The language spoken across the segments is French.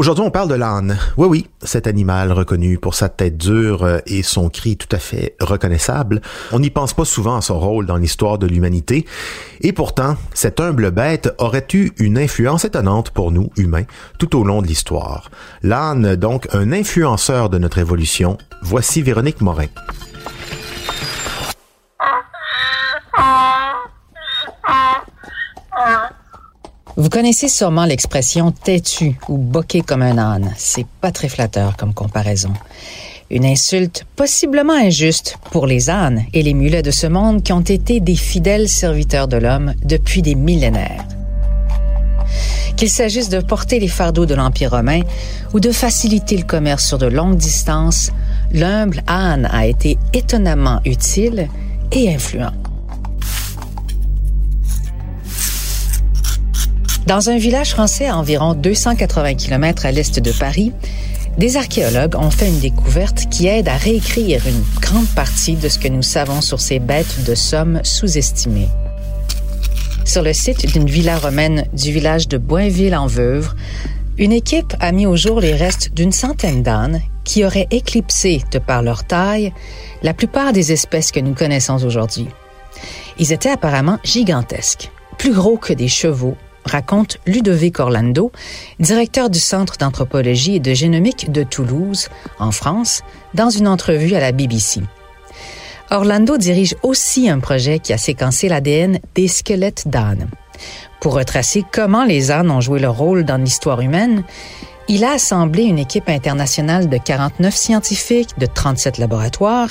Aujourd'hui, on parle de l'âne. Oui, oui, cet animal reconnu pour sa tête dure et son cri tout à fait reconnaissable. On n'y pense pas souvent à son rôle dans l'histoire de l'humanité. Et pourtant, cette humble bête aurait eu une influence étonnante pour nous, humains, tout au long de l'histoire. L'âne, donc, un influenceur de notre évolution. Voici Véronique Morin. Vous connaissez sûrement l'expression têtu ou boqué comme un âne. C'est pas très flatteur comme comparaison. Une insulte possiblement injuste pour les ânes et les mulets de ce monde qui ont été des fidèles serviteurs de l'homme depuis des millénaires. Qu'il s'agisse de porter les fardeaux de l'Empire romain ou de faciliter le commerce sur de longues distances, l'humble âne a été étonnamment utile et influent. Dans un village français à environ 280 km à l'est de Paris, des archéologues ont fait une découverte qui aide à réécrire une grande partie de ce que nous savons sur ces bêtes de somme sous-estimées. Sur le site d'une villa romaine du village de Boinville-en-Veuvre, une équipe a mis au jour les restes d'une centaine d'ânes qui auraient éclipsé, de par leur taille, la plupart des espèces que nous connaissons aujourd'hui. Ils étaient apparemment gigantesques, plus gros que des chevaux raconte Ludovic Orlando, directeur du Centre d'anthropologie et de génomique de Toulouse, en France, dans une entrevue à la BBC. Orlando dirige aussi un projet qui a séquencé l'ADN des squelettes d'ânes. Pour retracer comment les ânes ont joué leur rôle dans l'histoire humaine, il a assemblé une équipe internationale de 49 scientifiques de 37 laboratoires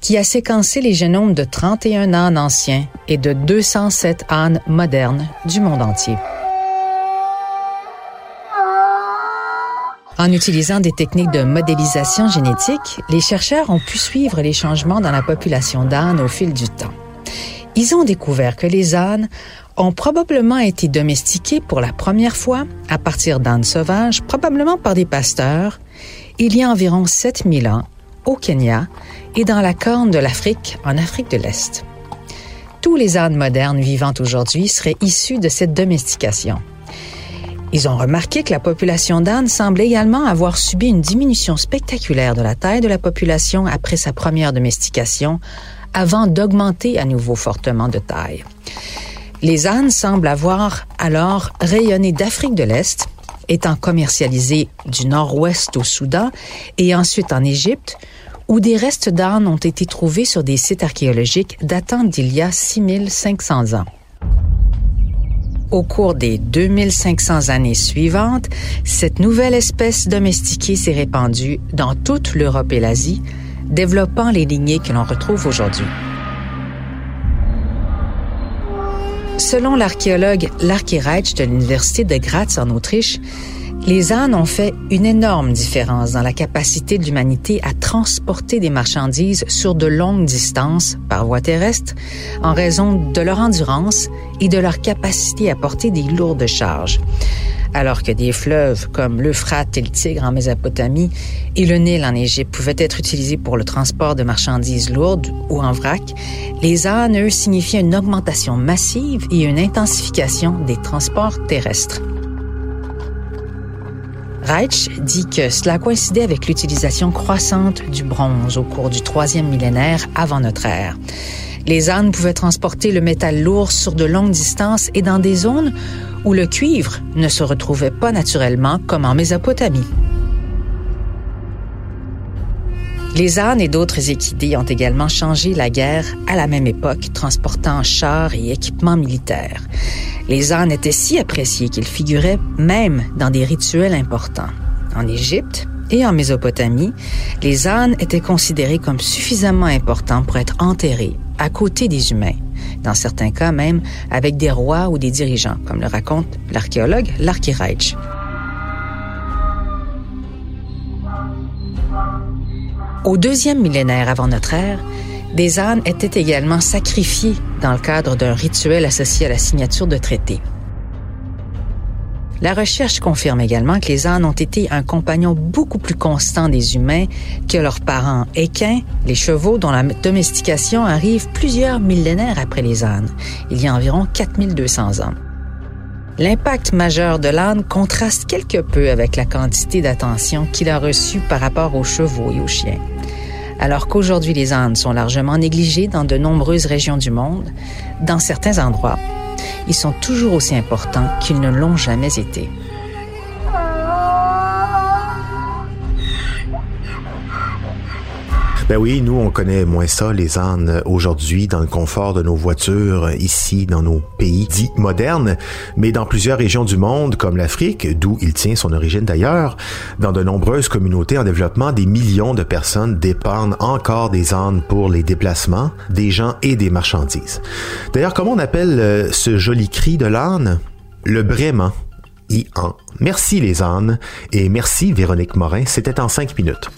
qui a séquencé les génomes de 31 ânes anciens et de 207 ânes modernes du monde entier. En utilisant des techniques de modélisation génétique, les chercheurs ont pu suivre les changements dans la population d'ânes au fil du temps. Ils ont découvert que les ânes ont probablement été domestiqués pour la première fois à partir d'ânes sauvages, probablement par des pasteurs, il y a environ 7000 ans au Kenya et dans la corne de l'Afrique, en Afrique de l'Est. Tous les ânes modernes vivant aujourd'hui seraient issus de cette domestication. Ils ont remarqué que la population d'ânes semble également avoir subi une diminution spectaculaire de la taille de la population après sa première domestication, avant d'augmenter à nouveau fortement de taille. Les ânes semblent avoir alors rayonné d'Afrique de l'Est, étant commercialisés du nord-ouest au Soudan et ensuite en Égypte, où des restes d'ânes ont été trouvés sur des sites archéologiques datant d'il y a 6500 ans. Au cours des 2500 années suivantes, cette nouvelle espèce domestiquée s'est répandue dans toute l'Europe et l'Asie, développant les lignées que l'on retrouve aujourd'hui. Selon l'archéologue Larky Reich de l'Université de Graz en Autriche, les ânes ont fait une énorme différence dans la capacité de l'humanité à transporter des marchandises sur de longues distances par voie terrestre en raison de leur endurance et de leur capacité à porter des lourdes charges. Alors que des fleuves comme l'Euphrate et le Tigre en Mésopotamie et le Nil en Égypte pouvaient être utilisés pour le transport de marchandises lourdes ou en vrac, les ânes, eux, signifiaient une augmentation massive et une intensification des transports terrestres. Reich dit que cela coïncidait avec l'utilisation croissante du bronze au cours du troisième millénaire avant notre ère. Les ânes pouvaient transporter le métal lourd sur de longues distances et dans des zones où le cuivre ne se retrouvait pas naturellement comme en Mésopotamie. Les ânes et d'autres équidés ont également changé la guerre à la même époque, transportant chars et équipements militaires. Les ânes étaient si appréciés qu'ils figuraient même dans des rituels importants. En Égypte, et en Mésopotamie, les ânes étaient considérés comme suffisamment importants pour être enterrés à côté des humains, dans certains cas même avec des rois ou des dirigeants, comme le raconte l'archéologue Larky Reich. Au deuxième millénaire avant notre ère, des ânes étaient également sacrifiés dans le cadre d'un rituel associé à la signature de traités. La recherche confirme également que les ânes ont été un compagnon beaucoup plus constant des humains que leurs parents équins, les chevaux dont la domestication arrive plusieurs millénaires après les ânes, il y a environ 4200 ans. L'impact majeur de l'âne contraste quelque peu avec la quantité d'attention qu'il a reçue par rapport aux chevaux et aux chiens. Alors qu'aujourd'hui les ânes sont largement négligés dans de nombreuses régions du monde, dans certains endroits, ils sont toujours aussi importants qu'ils ne l'ont jamais été. Ben oui, nous, on connaît moins ça, les ânes, aujourd'hui, dans le confort de nos voitures, ici, dans nos pays dits modernes, mais dans plusieurs régions du monde, comme l'Afrique, d'où il tient son origine d'ailleurs, dans de nombreuses communautés en développement, des millions de personnes dépendent encore des ânes pour les déplacements des gens et des marchandises. D'ailleurs, comment on appelle euh, ce joli cri de l'âne? Le brément. I-an. Merci les ânes et merci Véronique Morin. C'était en cinq minutes.